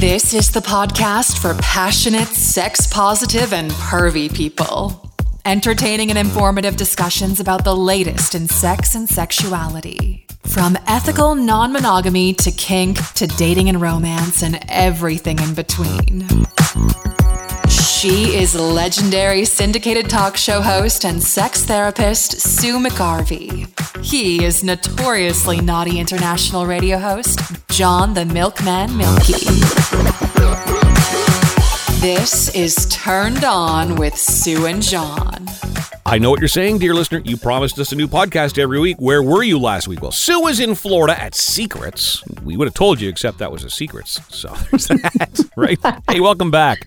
This is the podcast for passionate, sex positive, and pervy people. Entertaining and informative discussions about the latest in sex and sexuality. From ethical non monogamy to kink to dating and romance and everything in between. She is legendary syndicated talk show host and sex therapist Sue McGarvie. He is notoriously naughty international radio host John the Milkman Milky. This is Turned On with Sue and John. I know what you're saying, dear listener. You promised us a new podcast every week. Where were you last week? Well, Sue was in Florida at Secrets. We would have told you, except that was a Secrets. So there's that, right? Hey, welcome back.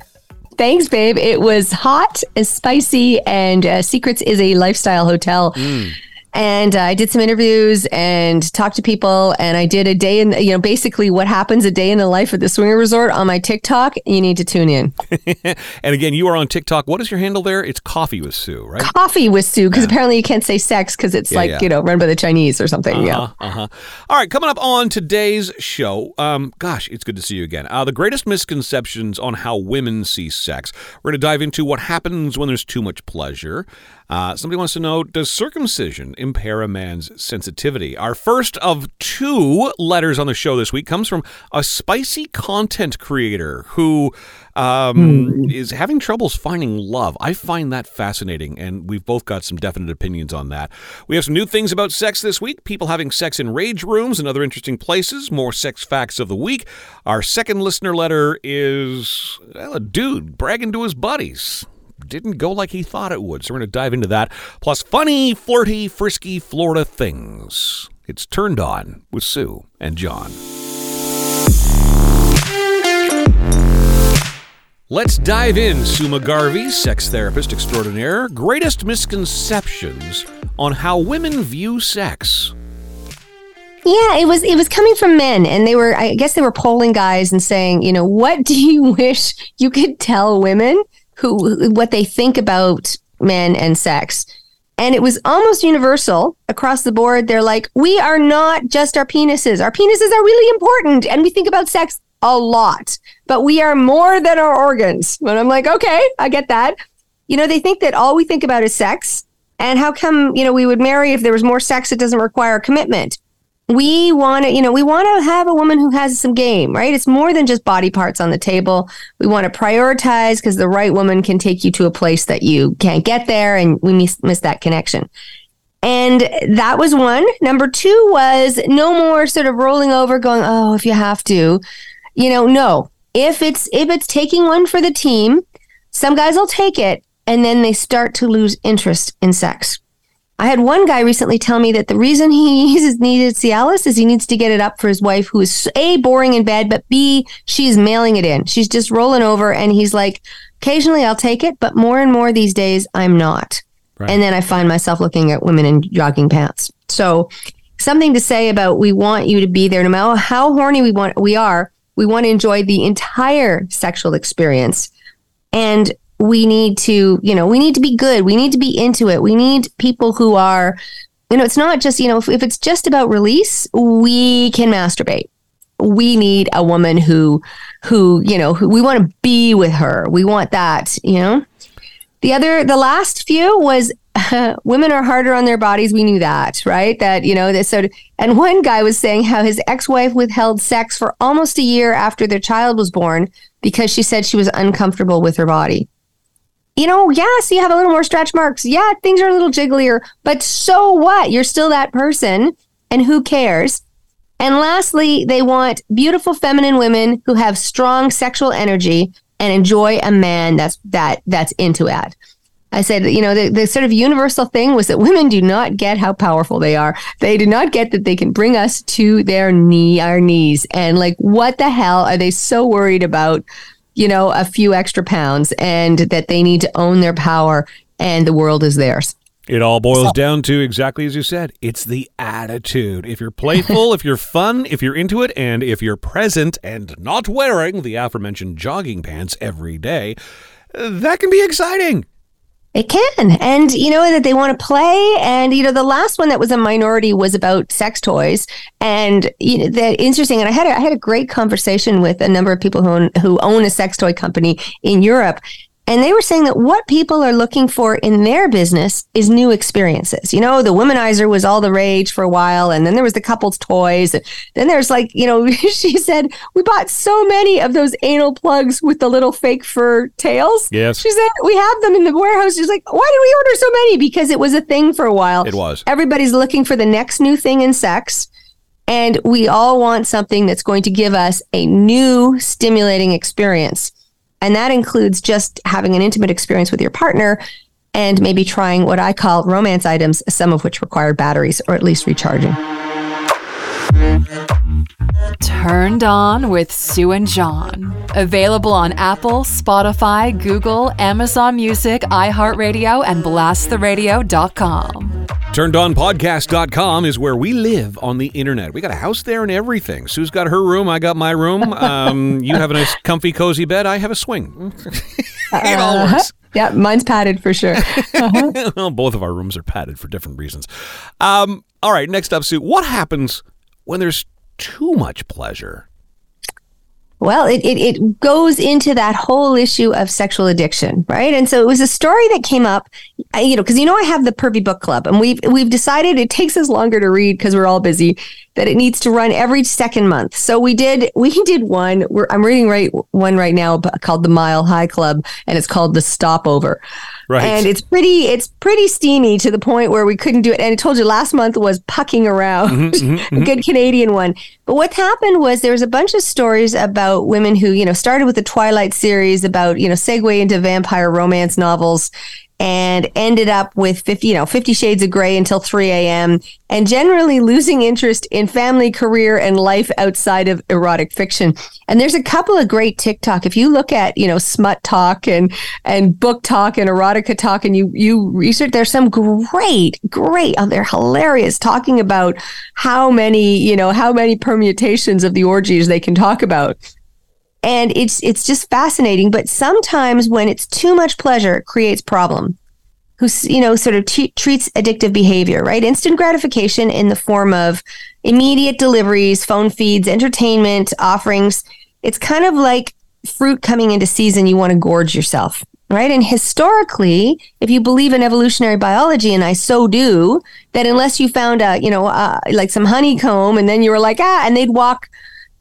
Thanks, babe. It was hot, spicy, and uh, Secrets is a lifestyle hotel. Mm. And uh, I did some interviews and talked to people. And I did a day in, you know, basically what happens a day in the life of the swinger resort on my TikTok. You need to tune in. and again, you are on TikTok. What is your handle there? It's Coffee with Sue, right? Coffee with Sue, because yeah. apparently you can't say sex because it's yeah, like, yeah. you know, run by the Chinese or something. Uh-huh, yeah. Uh-huh. All right. Coming up on today's show, um, gosh, it's good to see you again. Uh, the greatest misconceptions on how women see sex. We're going to dive into what happens when there's too much pleasure. Uh, somebody wants to know Does circumcision impair a man's sensitivity? Our first of two letters on the show this week comes from a spicy content creator who um, mm. is having troubles finding love. I find that fascinating, and we've both got some definite opinions on that. We have some new things about sex this week people having sex in rage rooms and other interesting places, more sex facts of the week. Our second listener letter is well, a dude bragging to his buddies didn't go like he thought it would. So we're going to dive into that. Plus, funny, flirty, frisky Florida things. It's Turned On with Sue and John. Let's dive in. Sue McGarvie, sex therapist extraordinaire. Greatest misconceptions on how women view sex. Yeah, it was it was coming from men and they were I guess they were polling guys and saying, you know, what do you wish you could tell women who what they think about men and sex. And it was almost universal across the board. They're like, we are not just our penises. Our penises are really important. And we think about sex a lot, but we are more than our organs. And I'm like, okay, I get that. You know, they think that all we think about is sex. And how come, you know, we would marry if there was more sex, it doesn't require commitment we want to, you know, we want to have a woman who has some game, right? It's more than just body parts on the table. We want to prioritize because the right woman can take you to a place that you can't get there and we miss, miss that connection. And that was one. Number two was no more sort of rolling over going, oh, if you have to, you know, no. If it's if it's taking one for the team, some guys will take it and then they start to lose interest in sex. I had one guy recently tell me that the reason he uses needed Cialis is he needs to get it up for his wife, who is A, boring in bed, but B, she's mailing it in. She's just rolling over. And he's like, occasionally I'll take it, but more and more these days, I'm not. Right. And then I find myself looking at women in jogging pants. So, something to say about we want you to be there no matter how horny we want we are we want to enjoy the entire sexual experience and we need to, you know, we need to be good. We need to be into it. We need people who are, you know, it's not just, you know, if, if it's just about release, we can masturbate. We need a woman who, who, you know, who we want to be with her. We want that, you know. The other, the last few was uh, women are harder on their bodies. We knew that, right? That, you know, this sort of, and one guy was saying how his ex wife withheld sex for almost a year after their child was born because she said she was uncomfortable with her body you know, yes, you have a little more stretch marks. Yeah, things are a little jigglier, but so what? You're still that person, and who cares? And lastly, they want beautiful feminine women who have strong sexual energy and enjoy a man that's that that's into it. I said, you know, the, the sort of universal thing was that women do not get how powerful they are. They do not get that they can bring us to their knee, our knees. And like, what the hell are they so worried about you know, a few extra pounds and that they need to own their power and the world is theirs. It all boils so. down to exactly as you said. It's the attitude. If you're playful, if you're fun, if you're into it, and if you're present and not wearing the aforementioned jogging pants every day, that can be exciting. It can. And you know that they want to play. And you know, the last one that was a minority was about sex toys. And you know, that interesting. And I had a, I had a great conversation with a number of people who own, who own a sex toy company in Europe. And they were saying that what people are looking for in their business is new experiences. You know, the womanizer was all the rage for a while, and then there was the couple's toys. And then there's like, you know, she said, we bought so many of those anal plugs with the little fake fur tails. Yes. She said, we have them in the warehouse. She's like, why did we order so many? Because it was a thing for a while. It was. Everybody's looking for the next new thing in sex. And we all want something that's going to give us a new stimulating experience. And that includes just having an intimate experience with your partner and maybe trying what I call romance items, some of which require batteries or at least recharging. Turned On with Sue and John. Available on Apple, Spotify, Google, Amazon Music, iHeartRadio, and blasttheradio.com. TurnedOnPodcast.com is where we live on the internet. We got a house there and everything. Sue's got her room. I got my room. Um, you have a nice, comfy, cozy bed. I have a swing. it all works. Yeah, mine's padded for sure. Uh-huh. well, both of our rooms are padded for different reasons. Um, all right, next up, Sue. What happens when there's too much pleasure? Well, it, it, it goes into that whole issue of sexual addiction, right? And so it was a story that came up, you know, because you know I have the Pervy Book Club, and we've we've decided it takes us longer to read because we're all busy that it needs to run every second month. So we did we did one. I'm reading right one right now called the Mile High Club, and it's called the Stopover. Right. And it's pretty it's pretty steamy to the point where we couldn't do it. And I told you last month was pucking around, mm-hmm, mm-hmm, a good Canadian one. But what happened was there was a bunch of stories about women who you know started with the Twilight series about you know segue into vampire romance novels and ended up with 50, you know, 50 shades of gray until 3 a.m. and generally losing interest in family, career, and life outside of erotic fiction. And there's a couple of great TikTok. If you look at, you know, smut talk and and book talk and erotica talk and you you research, there's some great, great, oh, they're hilarious talking about how many, you know, how many permutations of the orgies they can talk about and it's it's just fascinating but sometimes when it's too much pleasure it creates problem. Who you know sort of t- treats addictive behavior right? Instant gratification in the form of immediate deliveries phone feeds entertainment offerings. It's kind of like fruit coming into season you want to gorge yourself right? And historically if you believe in evolutionary biology and i so do that unless you found a you know uh, like some honeycomb and then you were like ah and they'd walk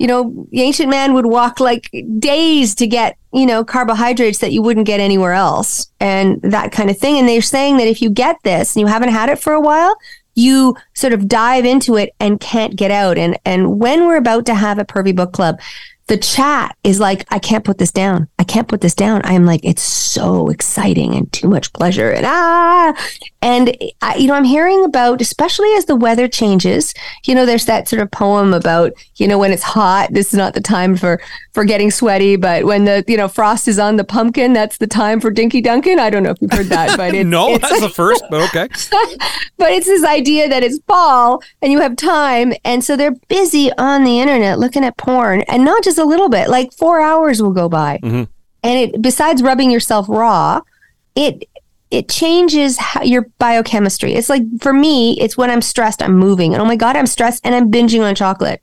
you know, the ancient man would walk like days to get, you know, carbohydrates that you wouldn't get anywhere else and that kind of thing. And they're saying that if you get this and you haven't had it for a while, you sort of dive into it and can't get out. And and when we're about to have a pervy book club, the chat is like, I can't put this down. I can't put this down. I am like, it's so exciting and too much pleasure. And ah, and I, you know, I'm hearing about, especially as the weather changes. You know, there's that sort of poem about, you know, when it's hot, this is not the time for for getting sweaty, but when the you know frost is on the pumpkin, that's the time for Dinky Duncan. I don't know if you've heard that, but it's, no, it's, that's the first. But okay, but it's this idea that it's fall and you have time, and so they're busy on the internet looking at porn, and not just a little bit. Like four hours will go by, mm-hmm. and it besides rubbing yourself raw, it it changes how, your biochemistry. It's like for me, it's when I'm stressed, I'm moving, and oh my god, I'm stressed, and I'm binging on chocolate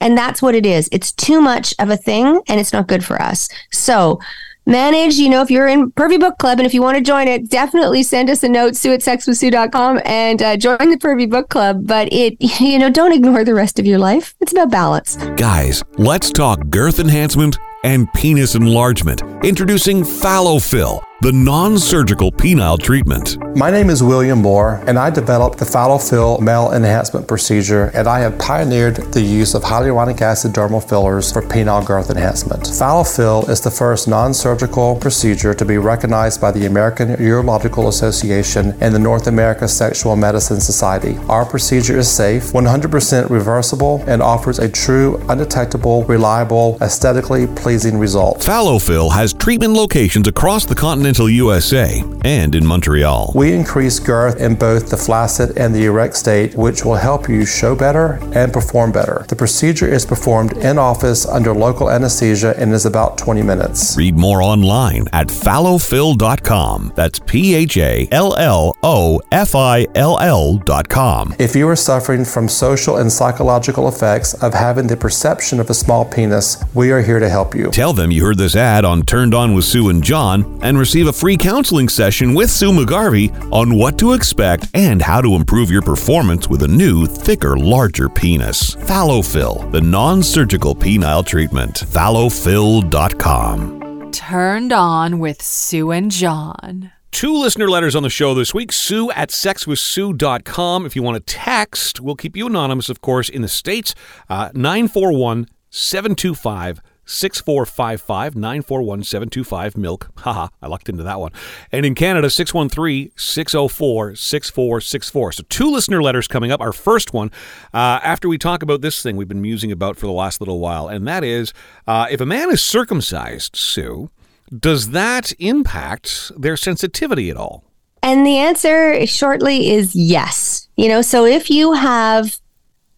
and that's what it is. It's too much of a thing and it's not good for us. So, manage, you know, if you're in Pervy Book Club and if you want to join it, definitely send us a note, sue at sexwithsue.com and uh, join the Pervy Book Club. But it, you know, don't ignore the rest of your life. It's about balance. Guys, let's talk girth enhancement and penis enlargement. Introducing Phallofill the non surgical penile treatment. My name is William Moore, and I developed the Phallofill male enhancement procedure, and I have pioneered the use of hyaluronic acid dermal fillers for penile growth enhancement. Phallofill is the first non surgical procedure to be recognized by the American Urological Association and the North America Sexual Medicine Society. Our procedure is safe, 100% reversible, and offers a true, undetectable, reliable, aesthetically pleasing result. Phallofill has treatment locations across the continent Continental USA and in Montreal. We increase girth in both the flaccid and the erect state, which will help you show better and perform better. The procedure is performed in office under local anesthesia and is about 20 minutes. Read more online at phallofill.com. That's P H A L L O F I L L.com. If you are suffering from social and psychological effects of having the perception of a small penis, we are here to help you. Tell them you heard this ad on Turned On with Sue and John and receive a free counseling session with Sue McGarvie on what to expect and how to improve your performance with a new, thicker, larger penis. Phallofill, the non surgical penile treatment. Phallofill.com. Turned on with Sue and John. Two listener letters on the show this week. Sue at sexwithsue.com. If you want to text, we'll keep you anonymous, of course, in the States. Uh, 941 725 6455 941 725 milk. Haha, I lucked into that one. And in Canada, 613 604 6464. So, two listener letters coming up. Our first one, uh, after we talk about this thing we've been musing about for the last little while, and that is uh, if a man is circumcised, Sue, does that impact their sensitivity at all? And the answer shortly is yes. You know, so if you have,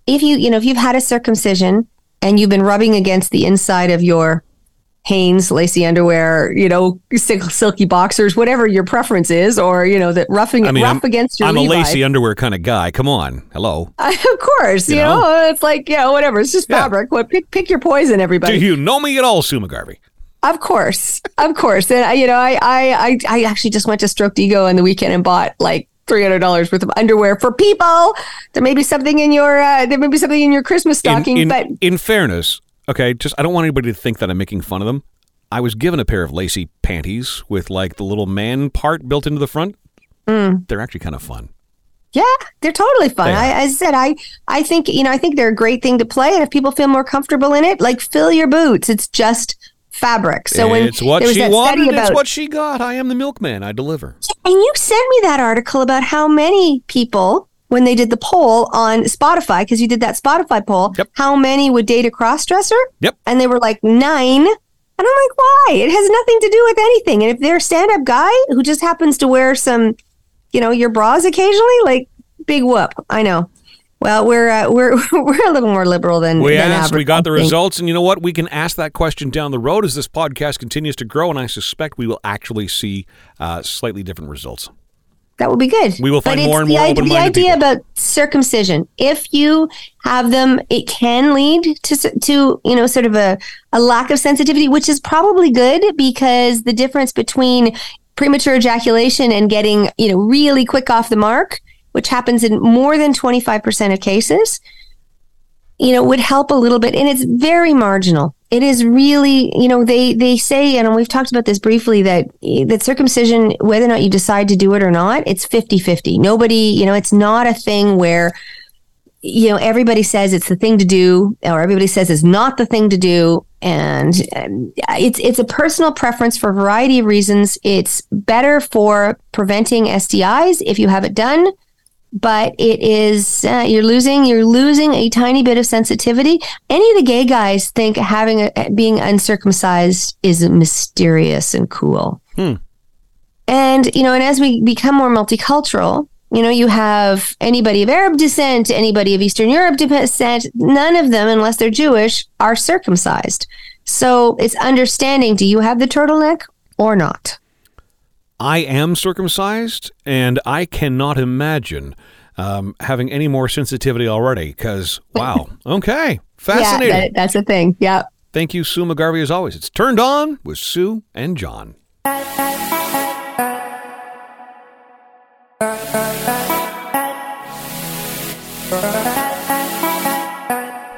if you, you know, if you've had a circumcision and you've been rubbing against the inside of your Hanes lacy underwear, you know, silky boxers, whatever your preference is, or you know, that roughing I mean, rough I'm, against your. I'm Levi. a lacy underwear kind of guy. Come on, hello. of course, you, You know? know? it's like yeah, whatever. It's just Yeah. fabric. What pick pick your poison, everybody. Do you know me at all, Sue McGarvie? Of course, of course. And I- you know, I, I, I, I actually just went to Stroked Ego on the weekend and bought like three hundred dollars worth of underwear for people. There may be something in your, uh, there may be something in your Christmas stocking, in, in, but in fairness, okay, just I don't want anybody to think that I'm making fun of them. I was given a pair of lacy panties with like the little man part built into the front. Mm. They're actually kind of fun. yeah, they're totally fun. They. I, as I said, I, I think you know, I think they're a great thing to play, and if people feel more comfortable in it, like fill your boots. It's just fabric. So when it's what there was she that wanted. study It's what she got. I am the milkman. I deliver. And you sent me that article about how many people, when they did the poll on Spotify, because you did that Spotify poll, Yep. how many would date a crossdresser? Yep. And they were like nine. And I'm like, why? It has nothing to do with anything. And if they're a stand up guy who just happens to wear some, you know, your bras occasionally, like big whoop. I know. Well, we're uh, we're we're a little more liberal than We than asked, we got the results, and you know what? We can ask that question down the road as this podcast continues to grow, and I suspect we will actually see uh, slightly different results. That would be good. We will find it's more and the more open-minded The idea people. about circumcision, if you have them, it can lead to to you know sort of a a lack of sensitivity, which is probably good because the difference between premature ejaculation and getting you know really quick off the mark, which happens in more than twenty five percent of cases, you know, would help a little bit, and it's very marginal. It is really, you know, they they say, and we've talked about this briefly that that circumcision, whether or not you decide to do it or not, it's 50-50. Nobody, you know, it's not a thing where you know everybody says it's the thing to do or everybody says it's not the thing to do and um, it's it's a personal preference for a variety of reasons it's better for preventing STIs if you have it done but it is uh, you're losing you're losing a tiny bit of sensitivity. Any of the gay guys think having a, being uncircumcised is mysterious and cool. Hmm. And you know, and as we become more multicultural, you know, you have anybody of Arab descent, anybody of Eastern Europe descent. None of them, unless they're Jewish, are circumcised. So it's understanding: do you have the turtleneck or not? I am circumcised, and I cannot imagine um, having any more sensitivity already. Because wow, okay, fascinating. Yeah, that, that's a thing. Yeah. Thank you, Sue McGarvie, as always. It's turned on with Sue and John.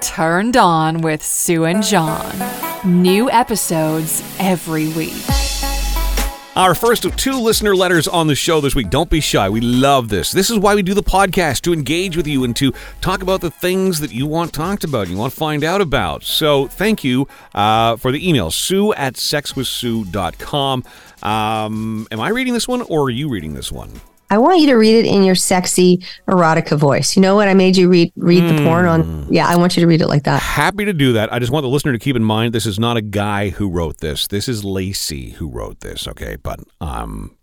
Turned on with Sue and John. New episodes every week. Our first of two listener letters on the show this week. Don't be shy. We love this. This is why we do the podcast to engage with you and to talk about the things that you want talked about, you want to find out about. So thank you uh, for the email, sue at sexwithsue.com. Um, am I reading this one or are you reading this one? I want you to read it in your sexy erotica voice. You know what? I made you read read the porn on. Yeah, I want you to read it like that. Happy to do that. I just want the listener to keep in mind this is not a guy who wrote this. This is Lacey who wrote this. Okay, but um,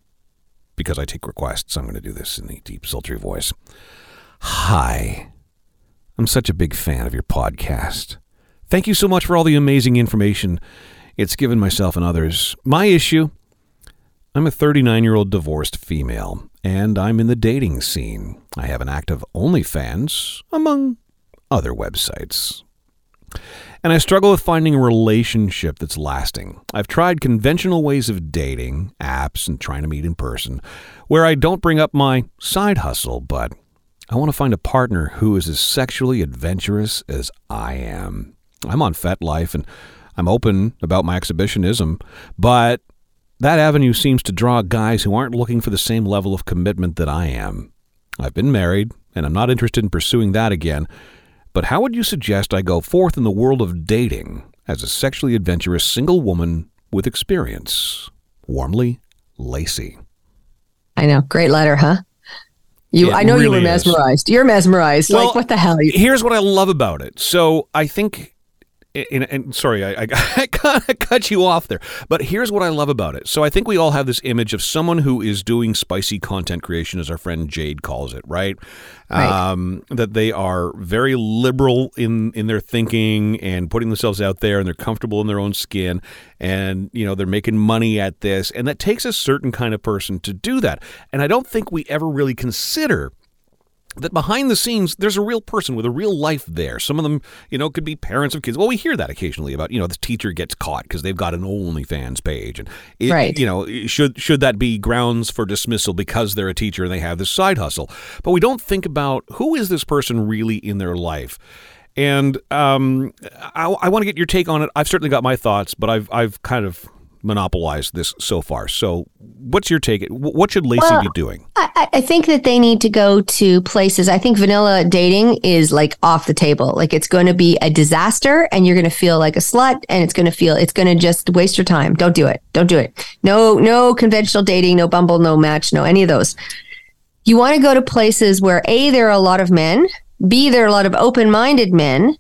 because I take requests, I'm going to do this in the deep, sultry voice. Hi, I'm such a big fan of your podcast. Thank you so much for all the amazing information it's given myself and others. My issue I'm a 39 year old divorced female, and I'm in the dating scene. I have an active OnlyFans, among other websites. And I struggle with finding a relationship that's lasting. I've tried conventional ways of dating, apps, and trying to meet in person, where I don't bring up my side hustle, but I want to find a partner who is as sexually adventurous as I am. I'm on FetLife and I'm open about my exhibitionism, but that avenue seems to draw guys who aren't looking for the same level of commitment that I am. I've been married, and I'm not interested in pursuing that again, but how would you suggest I go forth in the world of dating as a sexually adventurous single woman with experience? Warmly, Lacey. I know. Great letter, huh? You, It I know you were really is. mesmerized. You're mesmerized. Well, like what the hell? You, Here's what I love about it. So I think, and, and sorry, I, I, I kind of cut you off there, but here's what I love about it. So I think we all have this image of someone who is doing spicy content creation, as our friend Jade calls it, right? Right. Um, that they are very liberal in in their thinking and putting themselves out there, and they're comfortable in their own skin, and you know they're making money at this, and that takes a certain kind of person to do that. And I don't think we ever really consider that behind the scenes there's a real person with a real life there some of them you know could be parents of kids well we hear that occasionally about you know this teacher gets caught because they've got an onlyfans page and it, Right. you know should should that be grounds for dismissal because they're a teacher and they have this side hustle but we don't think about who is this person really in their life and um, I, I want to get your take on it. I've certainly got my thoughts, but I've I've kind of monopolized this so far. So, what's your take? What should Lacey Well, be doing? I, I- think that they need to go to places. I think vanilla dating is like off the table. Like it's going to be a disaster, and you're going to feel like a slut, and it's going to feel it's going to just waste your time. Don't do it. Don't do it. No, no conventional dating, no Bumble, no Match, no any of those. You want to go to places where a there are a lot of men, b there are a lot of open-minded men,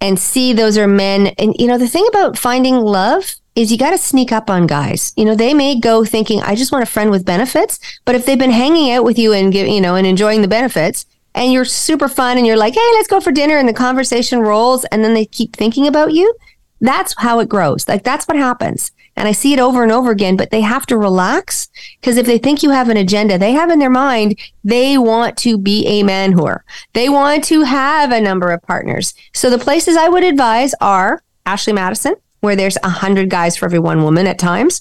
and c those are men. And you know the thing about finding love is you got to sneak up on guys. You know they may go thinking I just want a friend with benefits, but if they've been hanging out with you and give, you know and enjoying the benefits. And you're super fun, and you're like, "Hey, let's go for dinner," and the conversation rolls, and then they keep thinking about you that's how it grows. Like that's what happens. And I see it over and over again, but they have to relax because if they think you have an agenda, they have in their mind, they want to be a man whore. They want to have a number of partners. So the places I would advise are Ashley Madison, where there's a hundred guys for every one woman at times.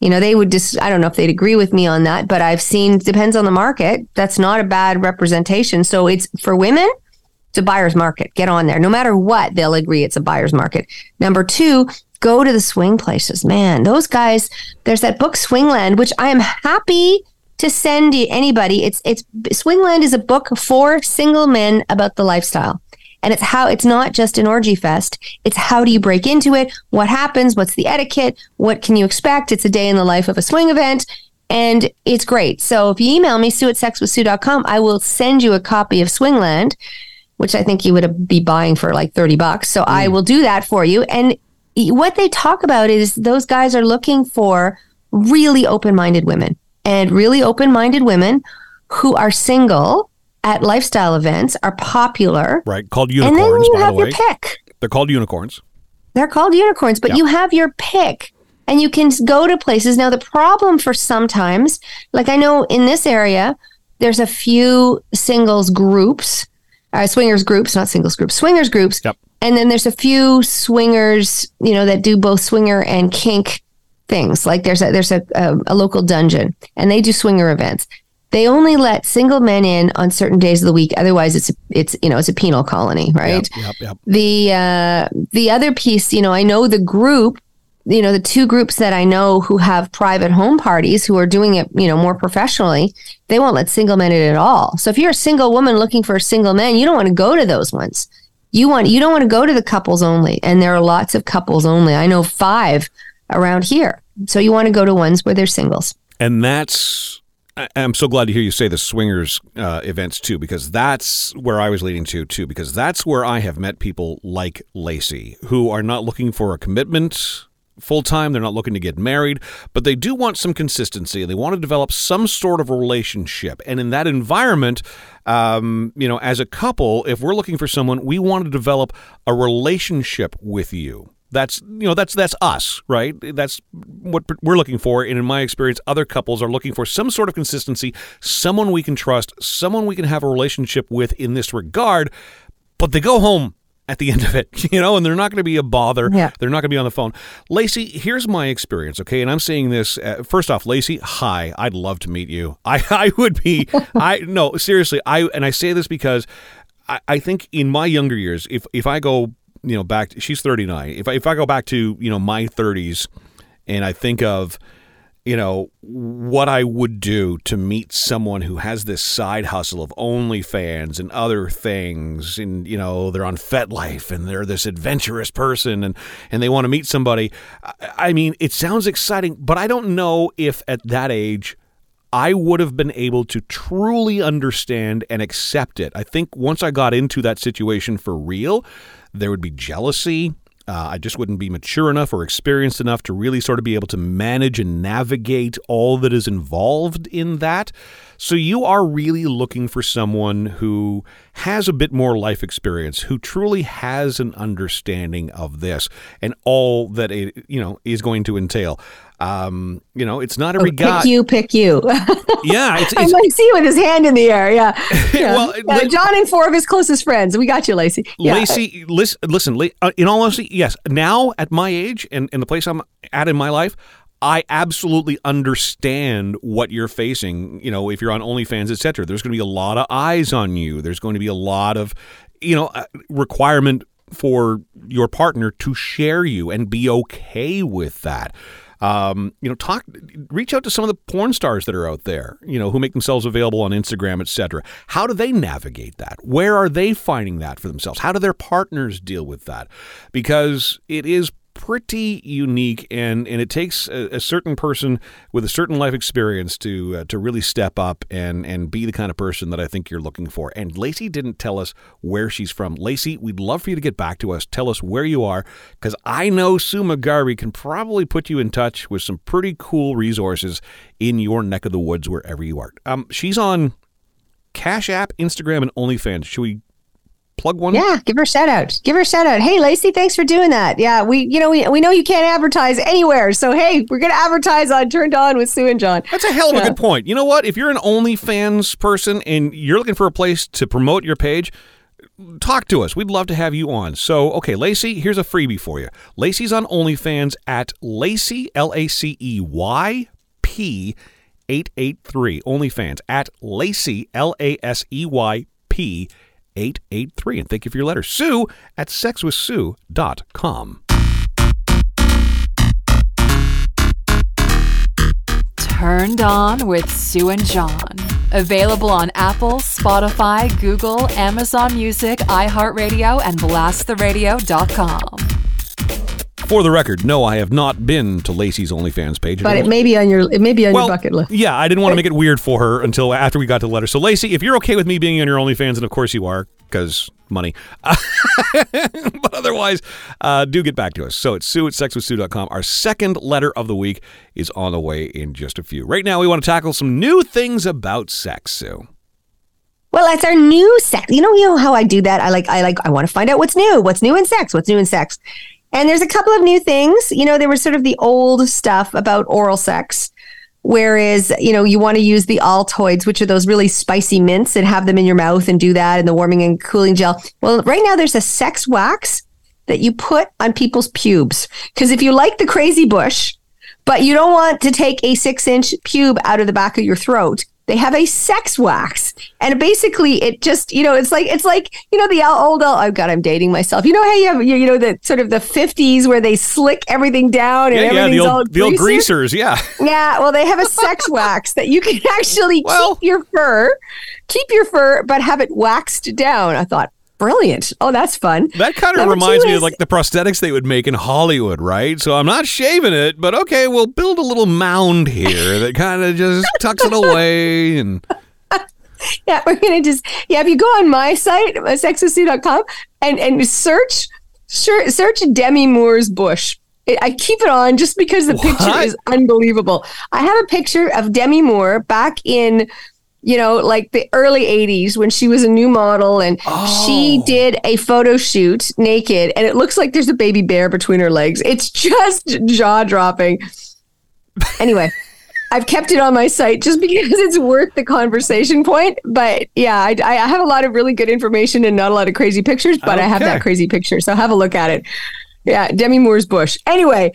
You know, they would just, I don't know if they'd agree with me on that, but I've seen, depends on the market. That's not a bad representation. So it's for women, it's a buyer's market. Get on there. No matter what, they'll agree it's a buyer's market. Number two, go to the swing places. Man, those guys, there's that book Swingland, which I am happy to send anybody. It's it's Swingland is a book for single men about the lifestyle. And it's how it's not just an orgy fest. It's how do you break into it? What happens? What's the etiquette? What can you expect? It's a day in the life of a swing event. And it's great. So if you email me, sue at sexwithsue.com, I will send you a copy of Swingland which I think you would be buying for like 30 bucks. So I mm. will do that for you. And what they talk about is those guys are looking for really open minded women and really open minded women who are single at lifestyle events are popular. Right, called and then unicorns, you by the way. your pick. They're called unicorns. They're called unicorns, but Yeah. you have your pick and you can go to places. Now, the problem for sometimes, like I know in this area, there's a few singles groups, uh, swingers groups, not singles groups, swingers groups. Yep. And then there's a few swingers, you know, that do both swinger and kink things. Like there's a there's a, a, a local dungeon and they do swinger events. They only let single men in on certain days of the week. Otherwise, it's it's you know it's a penal colony, right? Yep, yep, yep. the uh, the other piece, you know, I know the group, you know, the two groups that I know who have private home parties who are doing it, you know, more professionally, they won't let single men in at all. So if you're a single woman looking for a single man, you don't want to go to those ones. You want you don't want to go to the couples only, and there are lots of couples only. I know five around here. So you want to go to ones where they're singles. And that's I- I'm so glad to hear you say the swingers uh, events too, because that's where I was leading to too, because that's where I have met people like Lacey who are not looking for a commitment full time. They're not looking to get married, but they do want some consistency and they want to develop some sort of relationship. And in that environment, um, you know, as a couple, if we're looking for someone, we want to develop a relationship with you. That's you know that's that's us, right? That's what we're looking for. And in my experience, other couples are looking for some sort of consistency, someone we can trust, someone we can have a relationship with in this regard. But they go home at the end of it, you know, and they're not going to be a bother. Yeah. They're not going to be on the phone. Lacey, here's my experience, okay? And I'm saying this uh, first off, Lacey, hi, I'd love to meet you. I, I would be, I, no, seriously, I, and I say this because I, I think in my younger years, if, if I go, you know, back, she's 39. If I, if I go back to, you know, my 30s and I think of, you know, what I would do to meet someone who has this side hustle of OnlyFans and other things, and you know, they're on FetLife and they're this adventurous person, and and they want to meet somebody. I mean, it sounds exciting, but I don't know if at that age. I would have been able to truly understand and accept it. I think once I got into that situation for real, there would be jealousy. Uh, I just wouldn't be mature enough or experienced enough to really sort of be able to manage and navigate all that is involved in that. So you are really looking for someone who has a bit more life experience, who truly has an understanding of this and all that it you know is going to entail. Um, you know, it's not every guy. Pick you, pick you. Yeah, it's, I it's like see with his hand in the air. Yeah. yeah. Well, Yeah, John and four of his closest friends. We got you, Lacey. Yeah. Lacey, listen, listen. Uh, In all honesty, yes. Now at my age and, in the place I'm at in my life, I absolutely understand what you're facing. You know, if you're on OnlyFans, etc. There's going to be a lot of eyes on you. There's going to be a lot of, you know, uh, requirement for your partner to share you and be okay with that. Um, you know, talk, reach out to some of the porn stars that are out there, you know, who make themselves available on Instagram, etc. How do they navigate that? Where are they finding that for themselves? How do their partners deal with that? Because it is pretty unique and and it takes a, a certain person with a certain life experience to uh, to really step up and and be the kind of person that I think you're looking for. And Lacey didn't tell us where she's from. Lacey, we'd love for you to get back to us. Tell us where you are cuz I know Sue McGarvie can probably put you in touch with some pretty cool resources in your neck of the woods wherever you are. Um she's on Cash App, Instagram and OnlyFans. Should we plug one? Yeah, give her a shout out. Give her a shout out. Hey, Lacey, thanks for doing that. Yeah, we, you know, we, we know you can't advertise anywhere. So, hey, we're going to advertise on Turned On with Sue and John. That's a hell of a good point. You know what? If you're an OnlyFans person and you're looking for a place to promote your page, talk to us. We'd love to have you on. So, okay, Lacey, here's a freebie for you. Lacey's on OnlyFans at Lacey, L A C E Y P 883. OnlyFans at Lacey, L A S E Y P 883. And thank you for your letter. Sue at sexwithsue.com. Turned On with Sue and John. Available on Apple, Spotify, Google, Amazon Music, iHeartRadio, and blasttheradio.com. For the record, no, I have not been to Lacey's OnlyFans page. But it may be on your it may be on well, your bucket list. Yeah, I didn't want to make it weird for her until after we got to the letter. So, Lacey, if you're okay with me being on your OnlyFans, and of course you are, because money. but otherwise, uh, do get back to us. So it's Sue at sexwithsue.com. Our second letter of the week is on the way in just a few. Right now, we want to tackle some new things about sex, Sue. Well, it's our new sex. You know, you know how I do that. I like, I like, I want to find out what's new, what's new in sex, what's new in sex. And there's a couple of new things. You know, there was sort of the old stuff about oral sex, whereas you know you want to use the Altoids, which are those really spicy mints, and have them in your mouth and do that, and the warming and cooling gel. Well, right now there's a sex wax that you put on people's pubes because if you like the crazy bush, but you don't want to take a six inch pube out of the back of your throat. They have a sex wax, and basically, it just you know, it's like it's like you know the old. Oh God, I'm dating myself. You know how you have you, know the sort of the 50s where they slick everything down and Yeah, yeah, everything's the all the old greasers, yeah. Yeah, well, they have a sex wax that you can actually Well- keep your fur, keep your fur, but have it waxed down. I thought, brilliant. Oh, that's fun. That kind of Number reminds me of like the prosthetics they would make in Hollywood, right? So I'm not shaving it, but okay, we'll build a little mound here that kind of just tucks it away and Yeah, we're gonna just yeah. If you go on my site, uh, sexoc.com, and and search search, search Demi Moore's bush. I- I keep it on just because the picture is unbelievable. I have a picture of Demi Moore back in, you know, like the early 80s when she was a new model and she Oh. did a photo shoot naked and it looks like there's a baby bear between her legs. It's just jaw dropping. Anyway. I've kept it on my site just because it's worth the conversation point. But yeah, I, I have a lot of really good information and not a lot of crazy pictures, but I have that crazy picture. So have a look at it. Yeah, Demi Moore's bush. Anyway,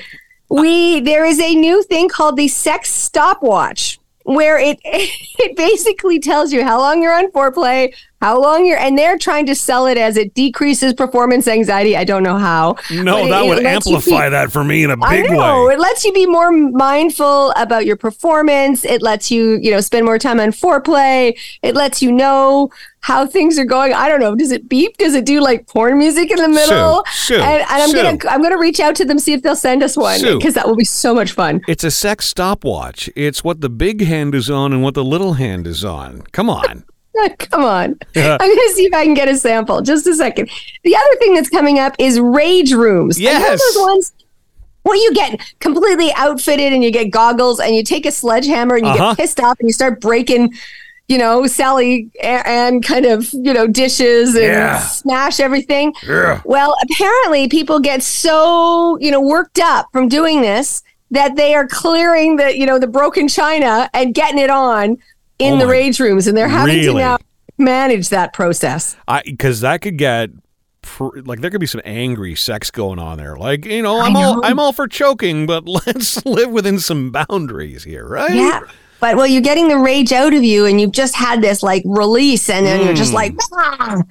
we there is a new thing called the sex stopwatch where it it basically tells you how long you're on foreplay, how long you're and they're trying to sell it as it decreases performance anxiety. I don't know how. no, but it- that it would amplify be- that for me in a big I know. way. It lets you be more mindful about your performance. It lets you, you know, spend more time on foreplay. It lets you know how things are going. I don't know. Does it beep? Does it do like porn music in the middle? Sue, and, and I'm Sue. gonna I'm gonna reach out to them see if they'll send us one because that will be so much fun. It's a sex stopwatch. It's what the big hand is on and what the little hand is on. Come on. Come on. I'm gonna see if I can get a sample. Just a second. The other thing that's coming up is rage rooms. And you know Yes. those ones where you get completely outfitted and you get goggles and you take a sledgehammer and you Uh-huh. get pissed off and you start breaking, you know, Sally and, kind of, you know, dishes and Yeah. smash everything. Yeah. Well, apparently people get so, you know, worked up from doing this that they are clearing the, you know, the broken china and getting it on in Oh the rage rooms and they're having to now manage that process. I because that could get like there could be some angry sex going on there. Like you know, I'm I all. I'm all for choking, but let's live within some boundaries here, right? Yeah. But well, you're getting the rage out of you and you've just had this like release and then you're just like, "Ah."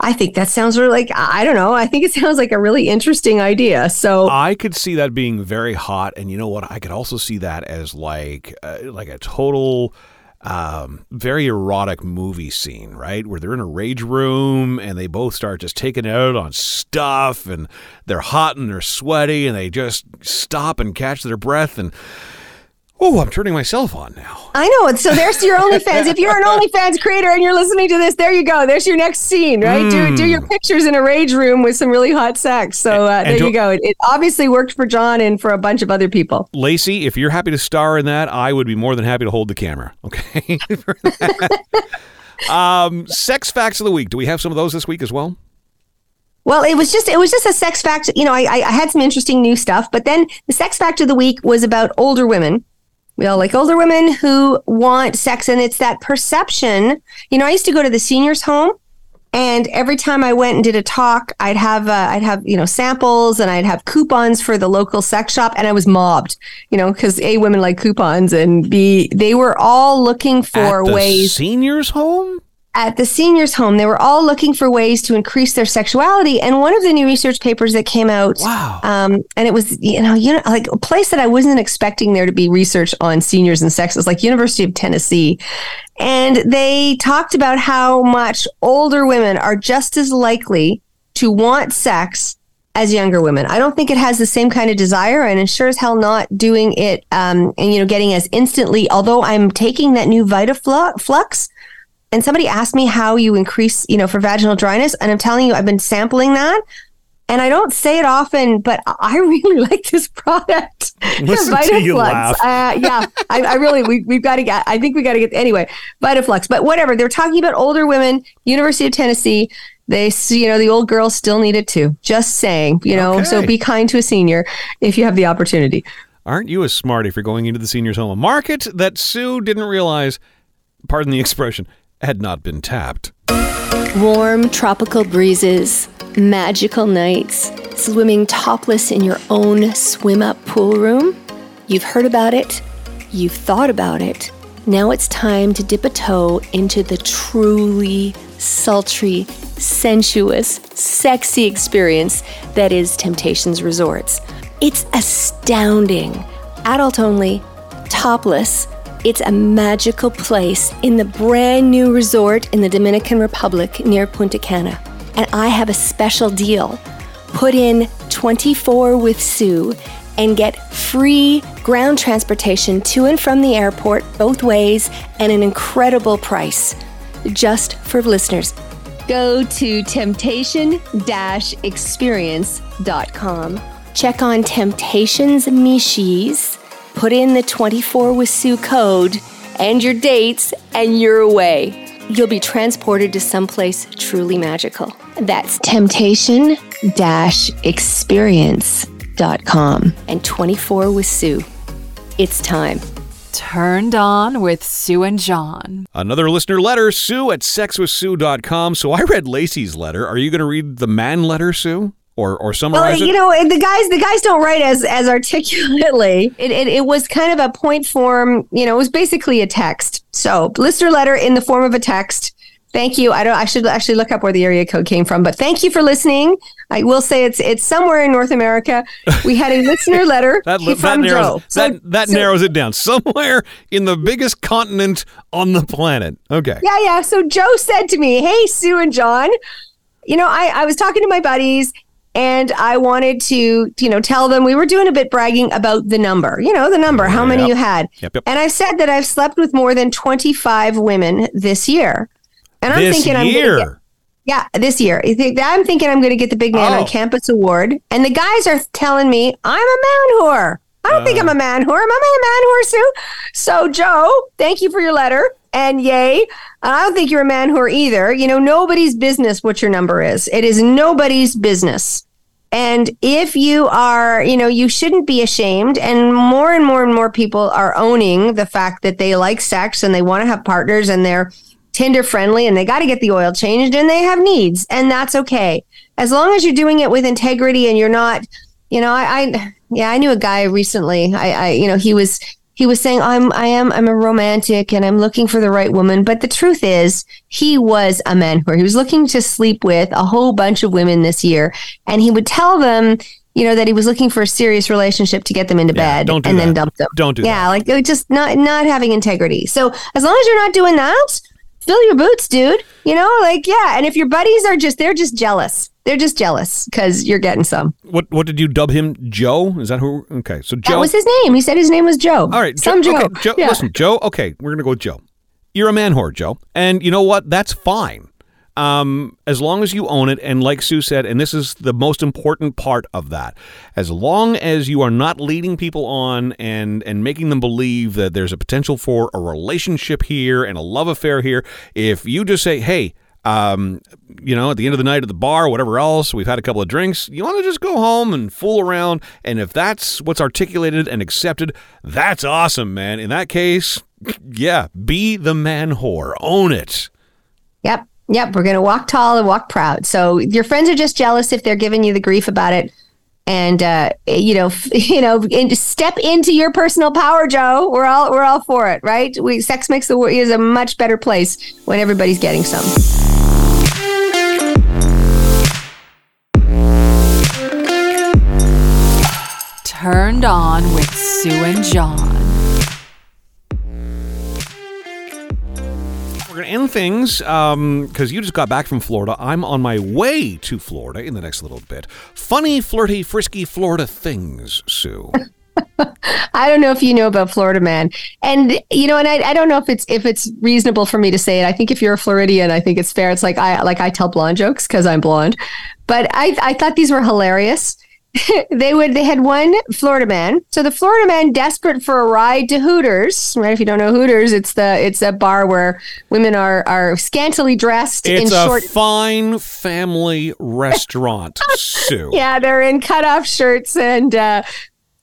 I think that sounds really like, I I don't know. I think it sounds like a really interesting idea. So I could see that being very hot, and you know what? I could also see that as like uh, like a total. Um, very erotic movie scene, right? Where they're in a rage room and they both start just taking it out on stuff and they're hot and they're sweaty and they just stop and catch their breath and oh, I'm turning myself on now. I know. So there's your OnlyFans. if you're an OnlyFans creator and you're listening to this, there you go. There's your next scene, right? Do, do your pictures in a rage room with some really hot sex. So uh, And there you go. It, it obviously worked for John and for a bunch of other people. Lacey, if you're happy to star in that, I would be more than happy to hold the camera. Okay. Um, sex facts of the week. Do we have some of those this week as well? Well, it was just it was just a sex fact. You know, I I had some interesting new stuff, but then the sex fact of the week was about older women. We all like older women who want sex, and it's that perception. You know, I used to go to the seniors' home, and every time I went and did a talk, I'd have uh, I'd have you know samples, and I'd have coupons for the local sex shop, and I was mobbed. You know, because a women like coupons, and b they were all looking for ways Seniors home? At the seniors home they were all looking for ways to increase their sexuality and one of the new research papers that came out Wow. um, and it was you know you know like a place that i wasn't expecting there to be research on seniors and sex it was like university of tennessee and they talked about how much older women are just as likely to want sex as younger women. I don't think it has the same kind of desire, and it's sure as hell not doing it um, and you know getting as instantly. Although I'm taking that new VitaFlux, and somebody asked me how you increase, you know, for vaginal dryness, and I'm telling you, I've been sampling that. And I don't say it often, but I really like this product. Listen to you laugh. Uh, yeah, I, I really, we, we've got to get, I think we got to get, anyway, Vitaflux. But whatever, they're talking about older women, University of Tennessee. They, you know, the old girls still need it too. Just saying, you know, so be kind to a senior if you have the opportunity. Aren't you a smarty for going into the seniors home? A market that Sue didn't realize, pardon the expression, had not been tapped. Warm tropical breezes, magical nights, swimming topless in your own swim up pool room. You've heard about it, you've thought about it. Now it's time to dip a toe into the truly sultry, sensuous, sexy experience that is Temptations Resorts. It's astounding. Adult only, topless. It's a magical place in the brand new resort in the Dominican Republic near Punta Cana. And I have a special deal. Put in 24 with Sue and get free ground transportation to and from the airport both ways and an incredible price just for listeners. Go to temptation experience.com. Check on Temptations Miches, put in the 24 with Sue code and your dates, and you're away. You'll be transported to someplace truly magical. That's temptation experience.com and 24 with Sue. It's time. Turned on with Sue and John. Another listener letter, Sue at sexwithsue.com. So I read Lacey's letter. Are you going to read the man letter, Sue? Or, or summarize well, you know the guys the guys don't write as as articulately it, it, it was kind of a point form you know it was basically a text so listener letter in the form of a text Thank you. I don't. I should actually look up where the area code came from. But thank you for listening. I will say it's it's somewhere in North America. We had a listener letter that, from that narrows, Joe. That, So- that so- narrows it down. Somewhere in the biggest continent on the planet. Okay. Yeah, yeah. So Joe said to me, "Hey, Sue and John, you know, I I was talking to my buddies." And I wanted to, you know, tell them we were doing a bit bragging about the number, you know, the number, how many you had. Yep, yep. And I've said that I've slept with more than 25 women this year. And I'm this thinking I'm year. get Yeah, this year. I I'm thinking I'm going to get the Big Man Oh. on Campus award, and the guys are telling me I'm a man whore. I don't Uh. think I'm a man whore. Am I a man whore, Sue? So, Joe, thank you for your letter, and yay. I don't think you're a man whore either. You know, nobody's business what your number is. It is nobody's business. And if you are, you know, you shouldn't be ashamed. And more and more and more people are owning the fact that they like sex and they want to have partners and they're Tinder friendly and they got to get the oil changed and they have needs. And that's okay. As long as you're doing it with integrity and you're not, you know, I, I yeah, I knew a guy recently. I, I, you know, he was, he was saying, I'm, I am, I'm a romantic and I'm looking for the right woman. But the truth is, he was a man whore. He was looking to sleep with a whole bunch of women this year. And he would tell them, you know, that he was looking for a serious relationship to get them into Yeah, bed do and then dump them. Don't do yeah, that. like just not, not having integrity. So as long as you're not doing that, fill your boots, dude. You know, like, yeah. And if your buddies are just, they're just jealous. They're just jealous because you're getting some. What what did you dub him? Joe? Is that who? Okay, so Joe. That was his name. He said his name was Joe. All right, Some Joe. Joe. Okay, Joe Yeah. Listen, Joe. Okay, we're gonna go with Joe. You're a man whore, Joe, and you know what? That's fine. Um, as long as you own it, and like Sue said, and this is the most important part of that, as long as you are not leading people on and and making them believe that there's a potential for a relationship here and a love affair here. If you just say, "Hey," um, you know, at the end of the night at the bar, whatever else, we've had a couple of drinks. You want to just go home and fool around. And if that's what's articulated and accepted, that's awesome, man. In that case, yeah, be the man whore. Own it. Yep. Yep. We're going to walk tall and walk proud. So your friends are just jealous if they're giving you the grief about it. And uh, you know, you know, step into your personal power, Joe. We're all we're all for it, right? We sex makes the world is a much better place when everybody's getting some. Turned on with Sue and John. End things um, because you just got back from Florida. I'm on my way to Florida in the next little bit. Funny, flirty, frisky Florida things, Sue. I don't know if you know about Florida Man, and you know, and I, I don't know if it's if it's reasonable for me to say it. I think if you're a Floridian, I think it's fair. It's like I like I tell blonde jokes because I'm blonde, but I I thought these were hilarious. they would they had one Florida man. So the Florida man desperate for a ride to Hooters, right? If you don't know Hooters, it's the it's a bar where women are are scantily dressed It's in a short fine family restaurant, Sue. yeah, they're in cutoff shirts and uh,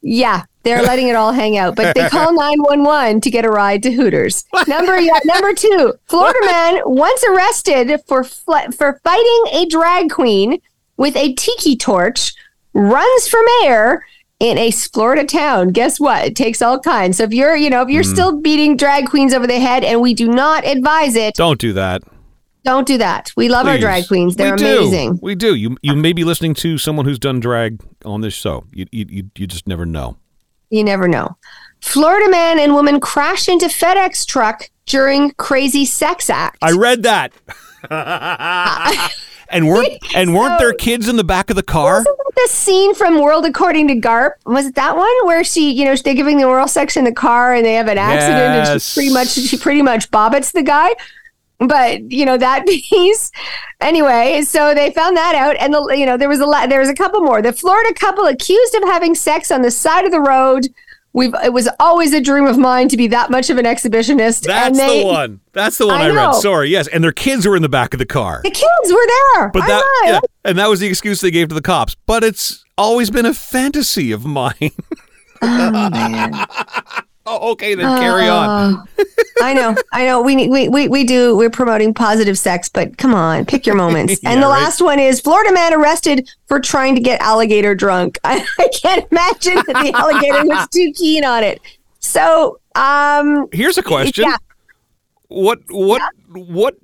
yeah, they're letting it all hang out. But they call 911 to get a ride to Hooters. Number yeah, number two, Florida man once arrested for fl- for fighting a drag queen with a tiki torch runs for mayor in a Florida town. Guess what? It takes all kinds. So if you're, you know, if you're hmm. still beating drag queens over the head, and we do not advise it, Don't do that. don't do that. We love our drag queens. They're we amazing. We do. You you may be listening to someone who's done drag on this show. You you you, you just never know. You never know. Florida man and woman crash into FedEx truck during crazy sex act. I read that. And weren't and weren't there kids in the back of the car? The scene from World According to Garp? Was it that one where she, you know, they're giving the oral sex in the car and they have an accident and she pretty much she pretty much bobbits the guy. But you know that piece. Anyway, so they found that out, and the you know there was a lot. There was a couple more. The Florida couple accused of having sex on the side of the road. We've it was always a dream of mine to be that much of an exhibitionist. That's and they, the one. That's the one I I, read. Sorry, yes. And their kids were in the back of the car. The kids were there. But I that know. yeah, and that was the excuse they gave to the cops. But it's always been a fantasy of mine. Oh, man. oh, okay, then carry on. Oh, I know, I know. We, we we we do. We're promoting positive sex, but come on, pick your moments. Yeah, and the right. last one is Florida man arrested for trying to get alligator drunk. I, I can't imagine that the alligator was too keen on it. So, um, Here's a question. yeah. What what what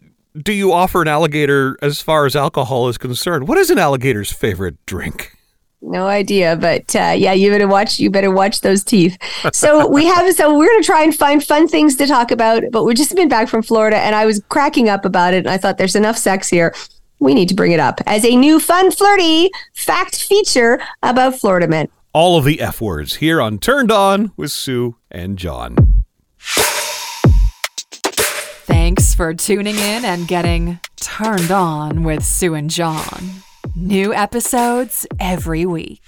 do you offer an alligator as far as alcohol is concerned? What is an alligator's favorite drink? No idea, but uh, yeah, you better watch. You better watch those teeth. So we have. So we're gonna try and find fun things to talk about. But we've just been back from Florida, and I was cracking up about it. And I thought there's enough sex here. We need to bring it up as a new fun, flirty fact feature about Florida men. All of the F words here on Turned On with Sue and John. Thanks for tuning in and getting turned on with Sue and John. New episodes every week.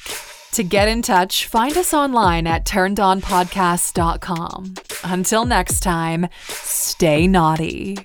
To get in touch, find us online at turnedonpodcast.com. Until next time, stay naughty.